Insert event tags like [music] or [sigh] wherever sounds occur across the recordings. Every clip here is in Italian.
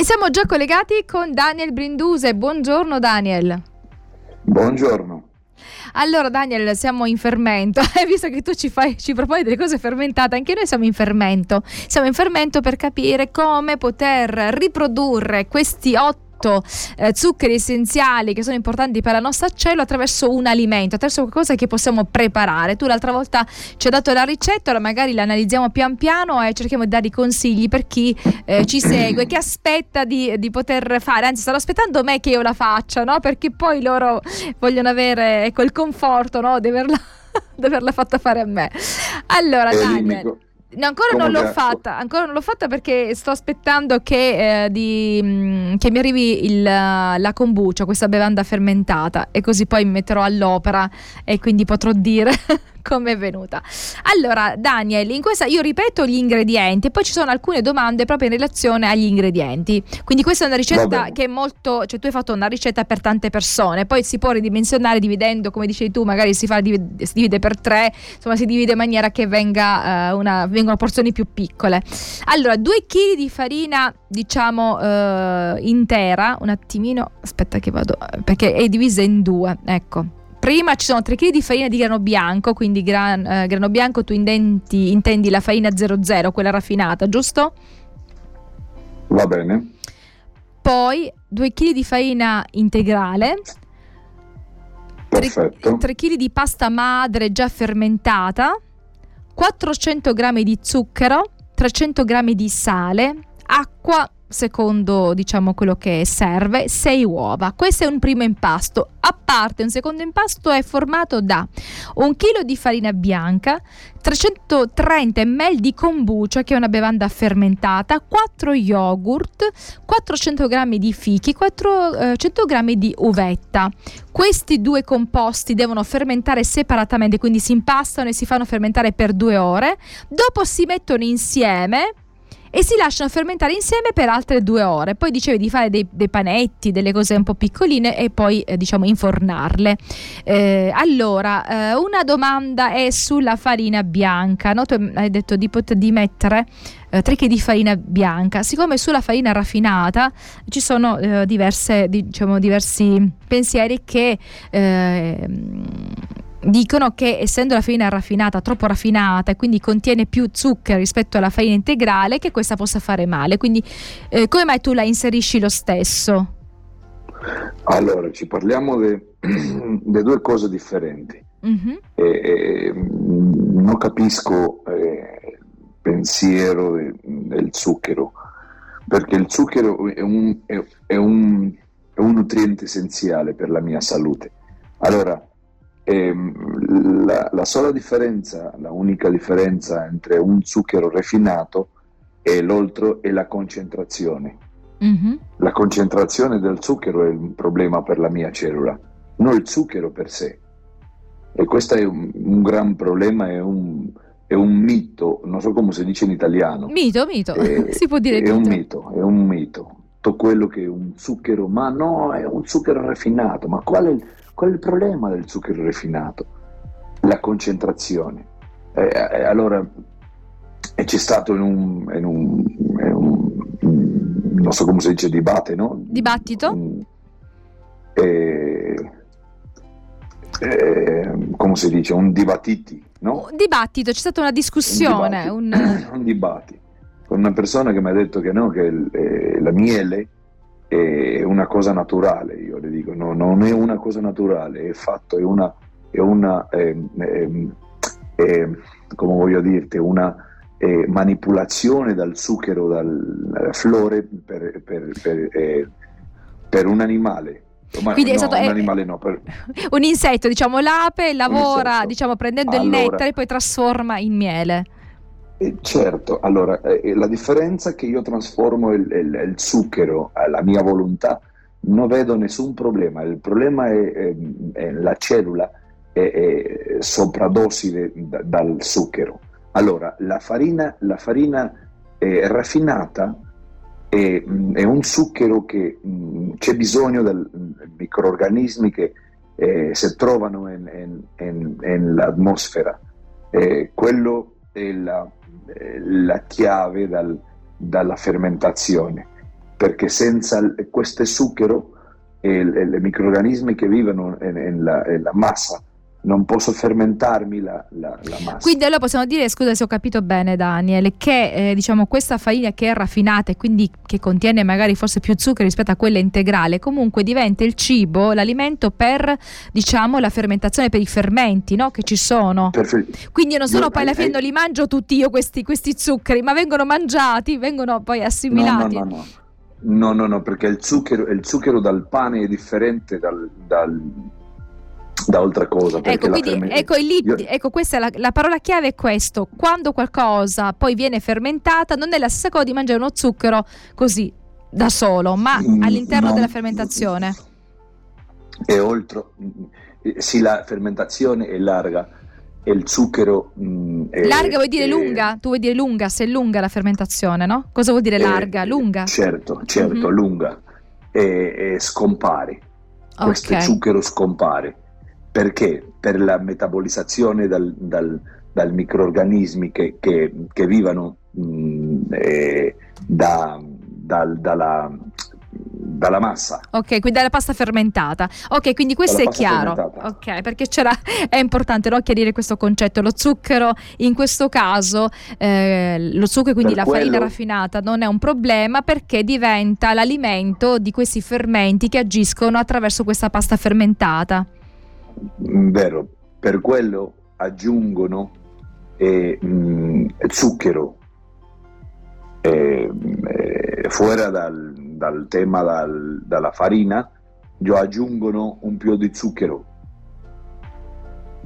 E siamo già collegati con Daniel Brinduse. Buongiorno Daniel. Buongiorno. Allora Daniel, siamo in fermento, [laughs] visto che tu ci, fai, ci proponi delle cose fermentate, anche noi siamo in fermento. Siamo in fermento per capire come poter riprodurre questi otto eh, zuccheri essenziali che sono importanti per la nostra cellula attraverso un alimento, attraverso qualcosa che possiamo preparare. Tu l'altra volta ci hai dato la ricetta, ora magari la analizziamo pian piano e cerchiamo di dare i consigli per chi eh, ci segue, che aspetta di, di, poter fare, anzi stanno aspettando me che io la faccia, no? perché poi loro vogliono avere ecco, il conforto no? di, averla, [laughs] di averla fatta fare a me. Allora, Daniel. No, ancora non l'ho fatta, ancora non l'ho fatta perché sto aspettando che, eh, di, mh, mm, che mi arrivi il, la kombucha, questa bevanda fermentata e così poi mi metterò all'opera e quindi potrò dire [laughs] come è venuta. Allora, Daniel, in questa io ripeto gli ingredienti e poi ci sono alcune domande proprio in relazione agli ingredienti. Quindi questa è una ricetta che è molto, cioè tu hai fatto una ricetta per tante persone, poi si può ridimensionare dividendo, come dicevi tu, magari si, fa, si divide per tre, insomma si divide in maniera che venga, uh, una, vengano porzioni più piccole. Allora, due kg di farina, diciamo, uh, intera, un attimino, aspetta che vado, perché è divisa in due, ecco Prima ci sono 3 kg di farina di grano bianco, quindi gran, eh, grano bianco tu intendi, intendi la farina 00, quella raffinata, giusto? Va bene. Poi 2 kg di farina integrale. Perfetto. 3 kg di pasta madre già fermentata, 400 g di zucchero, 300 g di sale, acqua secondo diciamo quello che serve 6 uova. Questo è un primo impasto. A parte un secondo impasto è formato da un chilo di farina bianca 330 ml di kombucha che è una bevanda fermentata 4 yogurt 400 g di fichi 400 g di uvetta. Questi due composti devono fermentare separatamente quindi si impastano e si fanno fermentare per due ore. Dopo si mettono insieme e si lasciano fermentare insieme per altre due ore. Poi dicevi di fare dei, dei panetti, delle cose un po' piccoline e poi eh, diciamo infornarle. Eh, allora, eh, una domanda è sulla farina bianca. No? Tu hai detto di, poter, di mettere eh, 3 kg di farina bianca. Siccome sulla farina raffinata ci sono eh, diverse, diciamo, diversi pensieri che eh, dicono che essendo la farina raffinata, troppo raffinata e quindi contiene più zucchero rispetto alla farina integrale, che questa possa fare male. Quindi eh, come mai tu la inserisci lo stesso? Allora, ci parliamo di [clears throat] due cose differenti. Mm-hmm. E, e, non capisco eh, il pensiero de, del zucchero, perché il zucchero è un, è, è, un, è un nutriente essenziale per la mia salute. Allora, Ehm, la, la, sola differenza, la unica differenza entre un zucchero refinato e l'altro è la concentrazione. Mm-hmm. La concentrazione del zucchero è un problema per la mia cellula, non il zucchero per sé. E questo è un, un gran problema, è un, è un, mito, non so come si dice in italiano. Mito, mito, eh, [laughs] si può dire è mito. un mito, è un mito. Tutto quello che è un zucchero, ma no, è un zucchero raffinato, ma qual è il Qual è il problema del zucchero refinato? La concentrazione. Eh, eh, allora, e c'è stato in un, in un, in un, non so come si dice, dibatte, no? Dibattito? Eh, come si dice, un dibattiti, no? Un dibattito, c'è stata una discussione. Un, dibattito, un... [clears throat] un dibattito con una persona che mi ha detto che no, che eh, la miele è una cosa naturale, io le dico, no, non è una cosa naturale, è fatto, è una, è una eh, eh, come voglio dirti, una eh, manipolazione dal zucchero, dal flore per, per, per, eh, per un animale. Ma, Quindi no, è stato un, animale no, per... [laughs] un insetto, diciamo l'ape lavora diciamo, prendendo allora, il nettare e poi trasforma in miele. Eh, certo, allora eh, la differenza è che io trasformo il, il, il, zucchero alla mia volontà, non vedo nessun problema, il problema è, è, è la cellula è, è sopradosi de, da, dal zucchero. Allora, la farina, la farina raffinata è, è, un zucchero che mh, c'è bisogno di microorganismi che eh, si trovano nell'atmosfera. Eh, quello è la, la chiave dal, dalla fermentazione. perché senza questo zucchero i microorganismi che vivono nella massa non posso fermentarmi la, la, la, massa. Quindi allora possiamo dire, scusa se ho capito bene Daniel, che eh, diciamo questa farina che è raffinata e quindi che contiene magari forse più zucchero rispetto a quella integrale, comunque diventa il cibo, l'alimento per diciamo la fermentazione, per i fermenti no? che ci sono. Perfetto. Quindi non sono io, poi alla fine non li mangio tutti io questi, questi, zuccheri, ma vengono mangiati, vengono poi assimilati. No, no, no. No, no, no, perché il zucchero, il zucchero dal pane è differente dal, dal da oltre cosa. Ecco, quindi, ferment- ecco, lì, Io... ecco, questa è la, la, parola chiave è questo, quando qualcosa poi viene fermentata non è la stessa cosa di mangiare uno zucchero così da solo, ma mm, all'interno no. della fermentazione. E oltre, sì, la fermentazione è larga e il zucchero mm, è, larga vuol dire è, lunga tu vuoi dire lunga se è lunga la fermentazione no? cosa vuol dire larga? lunga? certo certo mm-hmm. lunga e, scompare questo okay. zucchero scompare perché? Per la metabolizzazione dal, dal, dal microorganismi che, che, che vivono mh, eh, da, dal, dalla, dalla massa. Ok, quindi dalla pasta fermentata. Ok, quindi questo è chiaro. Fermentata. Ok, perché c'era, è importante no, chiarire questo concetto. Lo zucchero, in questo caso, eh, lo zucchero, quindi per la quello... farina raffinata, non è un problema perché diventa l'alimento di questi fermenti che agiscono attraverso questa pasta fermentata. Mm, vero, per quello aggiungono eh, mh, mm, zucchero eh, eh, fuori dal, dal, tema dal, dalla farina, io aggiungono un po' di zucchero.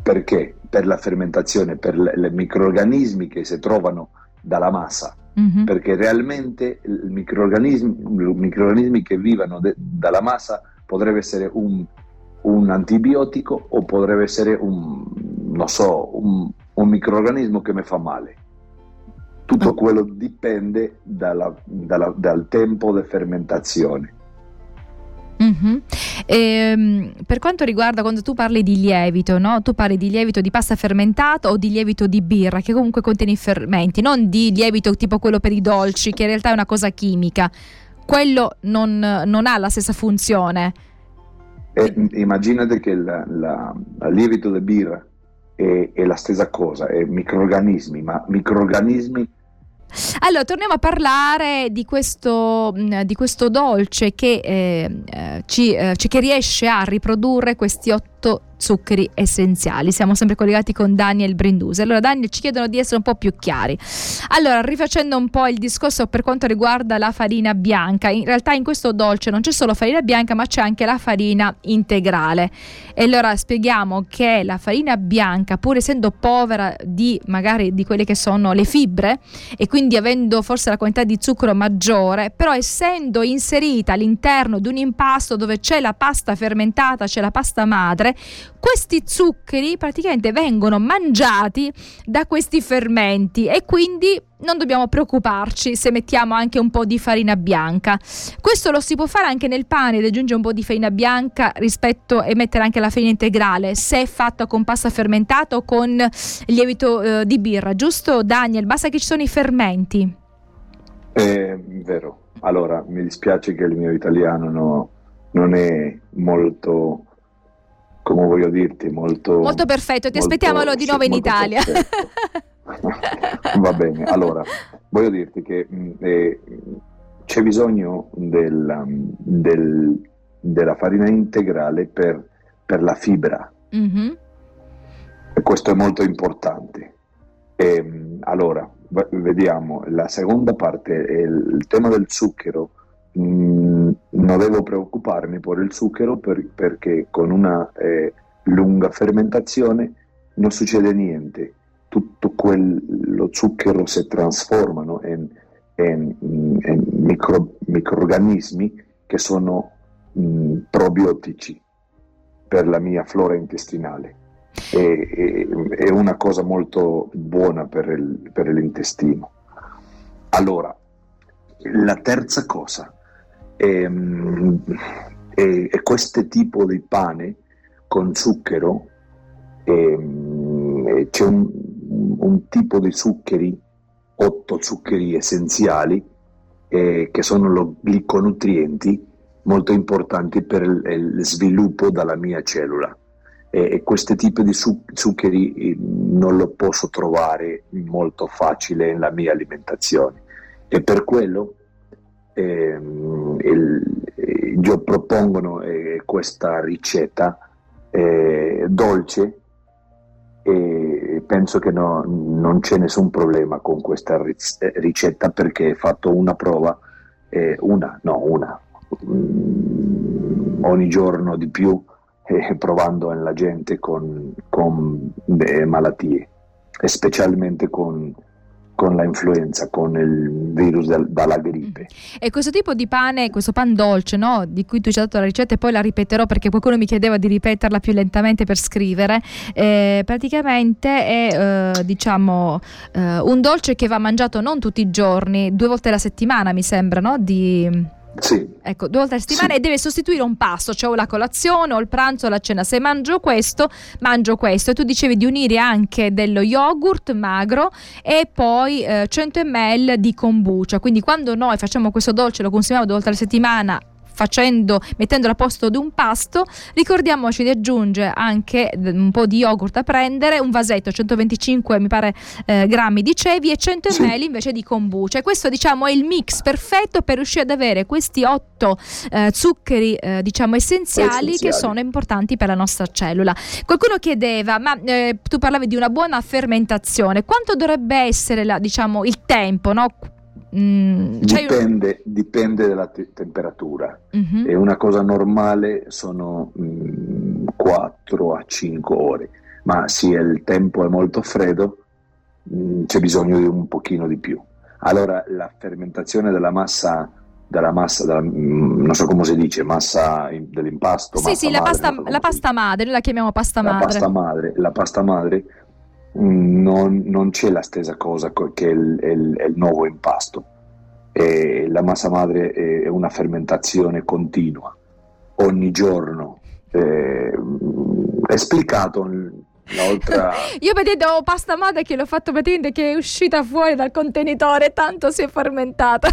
Perché? Per la fermentazione, per i microorganismi che si trovano dalla massa. Mm-hmm. Perché realmente i microorganismi, microorganismi che vivono de, dalla massa potrebbe essere un un antibiotico o potrebbe essere un, non so, un, un microorganismo che mi fa male. Tutto ah. quello dipende dalla, dalla, dal tempo di fermentazione. Mm-hmm. E, per quanto riguarda quando tu parli di lievito, no? tu parli di lievito di pasta fermentata o di lievito di birra che comunque contiene i fermenti, non di lievito tipo quello per i dolci che in realtà è una cosa chimica. Quello non, non ha la stessa funzione. E immaginate che la, la, la lievito di birra è, è, la stessa cosa, è microorganismi, ma microorganismi allora, torniamo a parlare di questo, di questo dolce che, eh, eh ci, eh, che riesce a riprodurre questi otto zuccheri essenziali. Siamo sempre collegati con Daniel Brinduse. Allora, Daniel, ci chiedono di essere un po' più chiari. Allora, rifacendo un po' il discorso per quanto riguarda la farina bianca, in realtà in questo dolce non c'è solo farina bianca, ma c'è anche la farina integrale. E allora spieghiamo che la farina bianca, pur essendo povera di magari di quelle che sono le fibre e quindi avendo forse la quantità di zucchero maggiore, però essendo inserita all'interno di un impasto dove c'è la pasta fermentata, c'è la pasta madre, questi zuccheri praticamente vengono mangiati da questi fermenti e quindi non dobbiamo preoccuparci se mettiamo anche un po' di farina bianca. Questo lo si può fare anche nel pane ed aggiungere un po' di farina bianca rispetto e mettere anche la farina integrale se è fatta con pasta fermentata o con lievito eh, di birra, giusto Daniel? Basta che ci sono i fermenti. È vero. Allora, mi dispiace che il mio italiano no, non è molto come voglio dirti, molto... Molto perfetto, ti molto, aspettiamolo di nuovo in Italia. Va bene, [laughs] allora, voglio dirti che mh, mm, eh, c'è bisogno del, del, della farina integrale per, per la fibra. Mm-hmm. E questo è molto importante. E, ehm, allora, vediamo, la seconda parte il, tema del zucchero Mm, non devo preoccuparmi per il zucchero per, perché con una eh, lunga fermentazione non succede niente. Tutto quello zucchero si trasforma in, in, in micro, microorganismi che sono mh, mm, probiotici per la mia flora intestinale. E, e, è una cosa molto buona per, il, per l'intestino. Allora, la terza cosa, e, ehm, e, e questo tipo di pane con zucchero e, ehm, c'è un, un, tipo di zuccheri, otto zuccheri essenziali eh, che sono gliconutrienti molto importanti per il, il sviluppo della mia cellula. E, e questo tipo di zuccheri eh, non lo posso trovare molto facile nella mia alimentazione e per quello eh, il, io propongo eh, questa ricetta eh, dolce e penso che no, non c'è nessun problema con questa ricetta perché ho fatto una prova, una, no, una, mm, ogni giorno di più eh, provando nella gente con, con malattie, specialmente con con la influenza, con il virus del, dalla grippe. Mm. E questo tipo di pane, questo pan dolce, no? di cui tu ci hai dato la ricetta e poi la ripeterò perché qualcuno mi chiedeva di ripeterla più lentamente per scrivere, eh, praticamente è eh, diciamo eh, un dolce che va mangiato non tutti i giorni, due volte alla settimana mi sembra, no? di sì. Ecco, due volte a settimana sì. e deve sostituire un pasto, cioè o la colazione o il pranzo o la cena. Se mangio questo, mangio questo. E tu dicevi di unire anche dello yogurt magro e poi eh, 100 ml di kombucha. Quindi quando noi facciamo questo dolce, lo consumiamo due volte alla settimana facendo, mettendolo a posto di un pasto, ricordiamoci di aggiungere anche un po' di yogurt a prendere, un vasetto 125 mi pare eh, grammi di cevi e 100 sì. ml invece di kombucha. E questo diciamo è il mix perfetto per riuscire ad avere questi otto eh, zuccheri eh, diciamo essenziali, essenziali, che sono importanti per la nostra cellula. Qualcuno chiedeva, ma eh, tu parlavi di una buona fermentazione, quanto dovrebbe essere la, diciamo, il tempo, no? Mm, dipende, dipende, dalla te- temperatura. Uh-huh. E una cosa normale sono mm, 4 a 5 ore, ma se il tempo è molto freddo mm, c'è bisogno di un pochino di più. Allora la fermentazione della massa della massa, della, mm, non so come si dice, massa in, dell'impasto. Sì, sì, madre, la pasta, la pasta madre, noi la chiamiamo pasta la madre. Pasta madre. La pasta madre non, non c'è la stessa cosa che il, il, il nuovo impasto. E la massa madre è una fermentazione continua, ogni giorno. Eh, è spiegato [laughs] Io vedete ho pasta madre che l'ho fatto praticamente che è uscita fuori dal contenitore, tanto si è fermentata.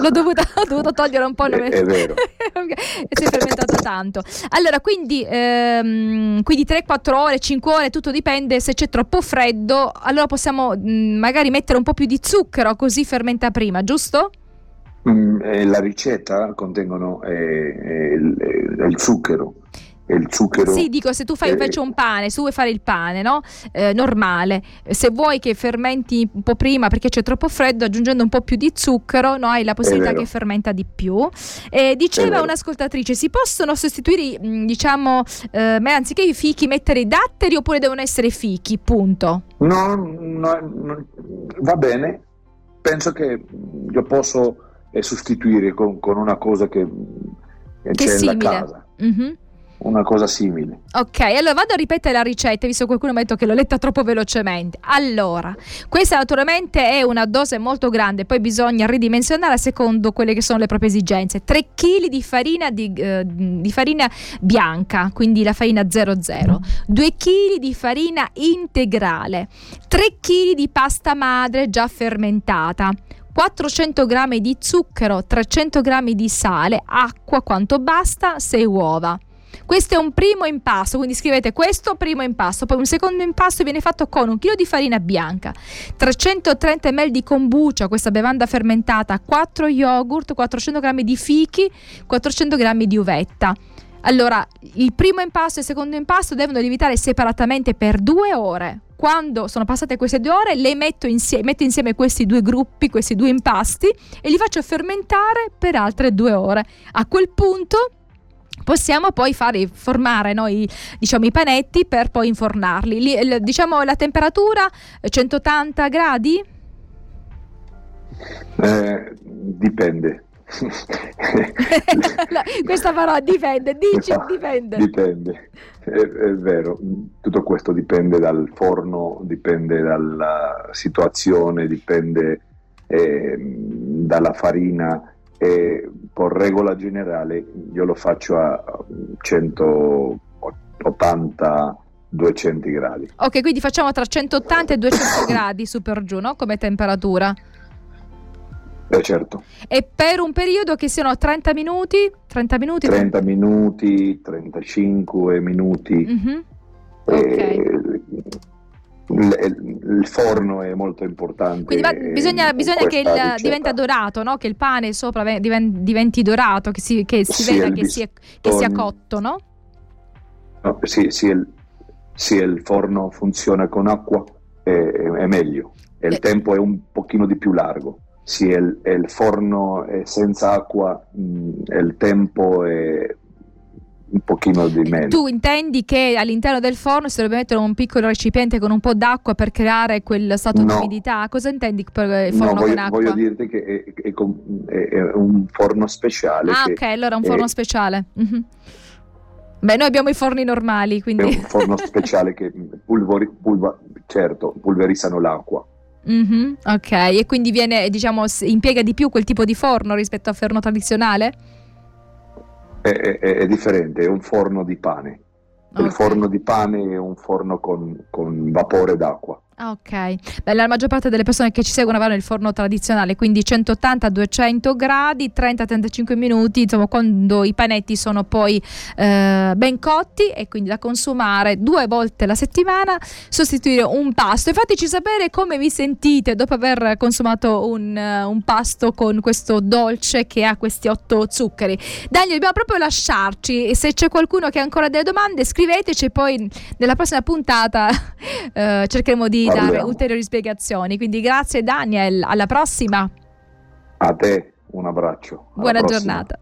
L'ho dovuta, [laughs] ho dovuto togliere un po'. È, è vero. [laughs] si è fermentato tanto. Allora, quindi, ehm, quindi 3-4 ore, 5 ore, tutto dipende. Se c'è troppo freddo, allora possiamo mh, mm, magari mettere un po' più di zucchero, così fermenta prima, giusto? Mm, la ricetta contengono eh, eh, il, eh, il zucchero il zucchero. Sì, dico, se tu fai invece un pane, se vuoi fare il pane, no? Eh, normale, se vuoi che fermenti un po' prima perché c'è troppo freddo, aggiungendo un po' più di zucchero, no? hai la possibilità che fermenta di più. Eh, diceva un'ascoltatrice, si possono sostituire, mm, diciamo, eh, anziché i fichi, mettere i datteri oppure devono essere fichi, punto? No, no, no va bene. Penso che io posso eh, sostituire con, con, una cosa che, che, che c'è nella casa. Mm-hmm una cosa simile. Ok, allora vado a ripetere la ricetta, visto che qualcuno mi ha detto che l'ho letta troppo velocemente. Allora, questa naturalmente è una dose molto grande, poi bisogna ridimensionare secondo quelle che sono le proprie esigenze. 3 kg di farina, di, eh, di farina bianca, quindi la farina 00, 2 kg di farina integrale, 3 kg di pasta madre già fermentata. 400 g di zucchero, 300 g di sale, acqua quanto basta, 6 uova. Questo è un primo impasto, quindi scrivete questo primo impasto, poi un secondo impasto viene fatto con un chilo di farina bianca, 330 ml di kombucha, questa bevanda fermentata, 4 yogurt, 400 g di fichi, 400 g di uvetta. Allora, il primo impasto e il secondo impasto devono lievitare separatamente per due ore. Quando sono passate queste due ore, le metto insieme, metto insieme questi due gruppi, questi due impasti e li faccio fermentare per altre due ore. A quel punto possiamo poi fare formare noi diciamo i panetti per poi infornarli. Li, l, diciamo la temperatura 180 gradi? Eh, dipende. [laughs] No, questa parola dipende dici no, dipende. dipende. È, è, vero tutto questo dipende dal forno dipende dalla situazione dipende eh, dalla farina e per regola generale io lo faccio a 180 200 gradi. Ok, quindi facciamo tra 180 e 200 [coughs] gradi su per giù, no? Come temperatura. Eh certo. E per un periodo che siano 30 minuti? 30 minuti? 30 minuti, 35 minuti. Mm-hmm. Okay. Il, il, forno è molto importante. Quindi va, bisogna, bisogna che il, diventa dorato, no? che il pane sopra diventi dorato, che si, che si sì, veda che, sia, che sia cotto, no? no sì, sì il, sì, il forno funziona con acqua è, è meglio il eh. tempo è un pochino di più largo. Se il, il forno è senza acqua, mh, mm, il tempo è un pochino di meno. Tu intendi che all'interno del forno si dovrebbe mettere un piccolo recipiente con un po' d'acqua per creare quel stato no. di umidità? Cosa intendi per il forno no, voglio, con acqua? Voglio dirti che è, è, è, è un forno speciale. Ah, ok, allora è un forno speciale. Mm-hmm. Beh, noi abbiamo i forni normali, quindi... È un forno speciale che pulveri, pulver, certo, pulverizzano l'acqua. Mm-hmm, ok, e quindi viene, diciamo, impiega di più quel tipo di forno rispetto al forno tradizionale? È, è, è differente, è un forno di pane. Okay. Il forno di pane è un forno con, con vapore d'acqua. Ah, ok. Beh, la maggior parte delle persone che ci seguono vanno nel forno tradizionale, quindi 180-200 gradi, 30-35 minuti, insomma, quando i panetti sono poi eh, ben cotti e quindi da consumare due volte la settimana, sostituire un pasto. E fateci sapere come vi sentite dopo aver consumato un, uh, un pasto con questo dolce che ha questi otto zuccheri. Daniel, dobbiamo proprio lasciarci. Se c'è qualcuno che ha ancora delle domande, scriveteci e poi nella prossima puntata [laughs] eh, cercheremo di dare ulteriori spiegazioni. Quindi grazie Daniel, alla prossima. A te un abbraccio. Buona prossima. giornata.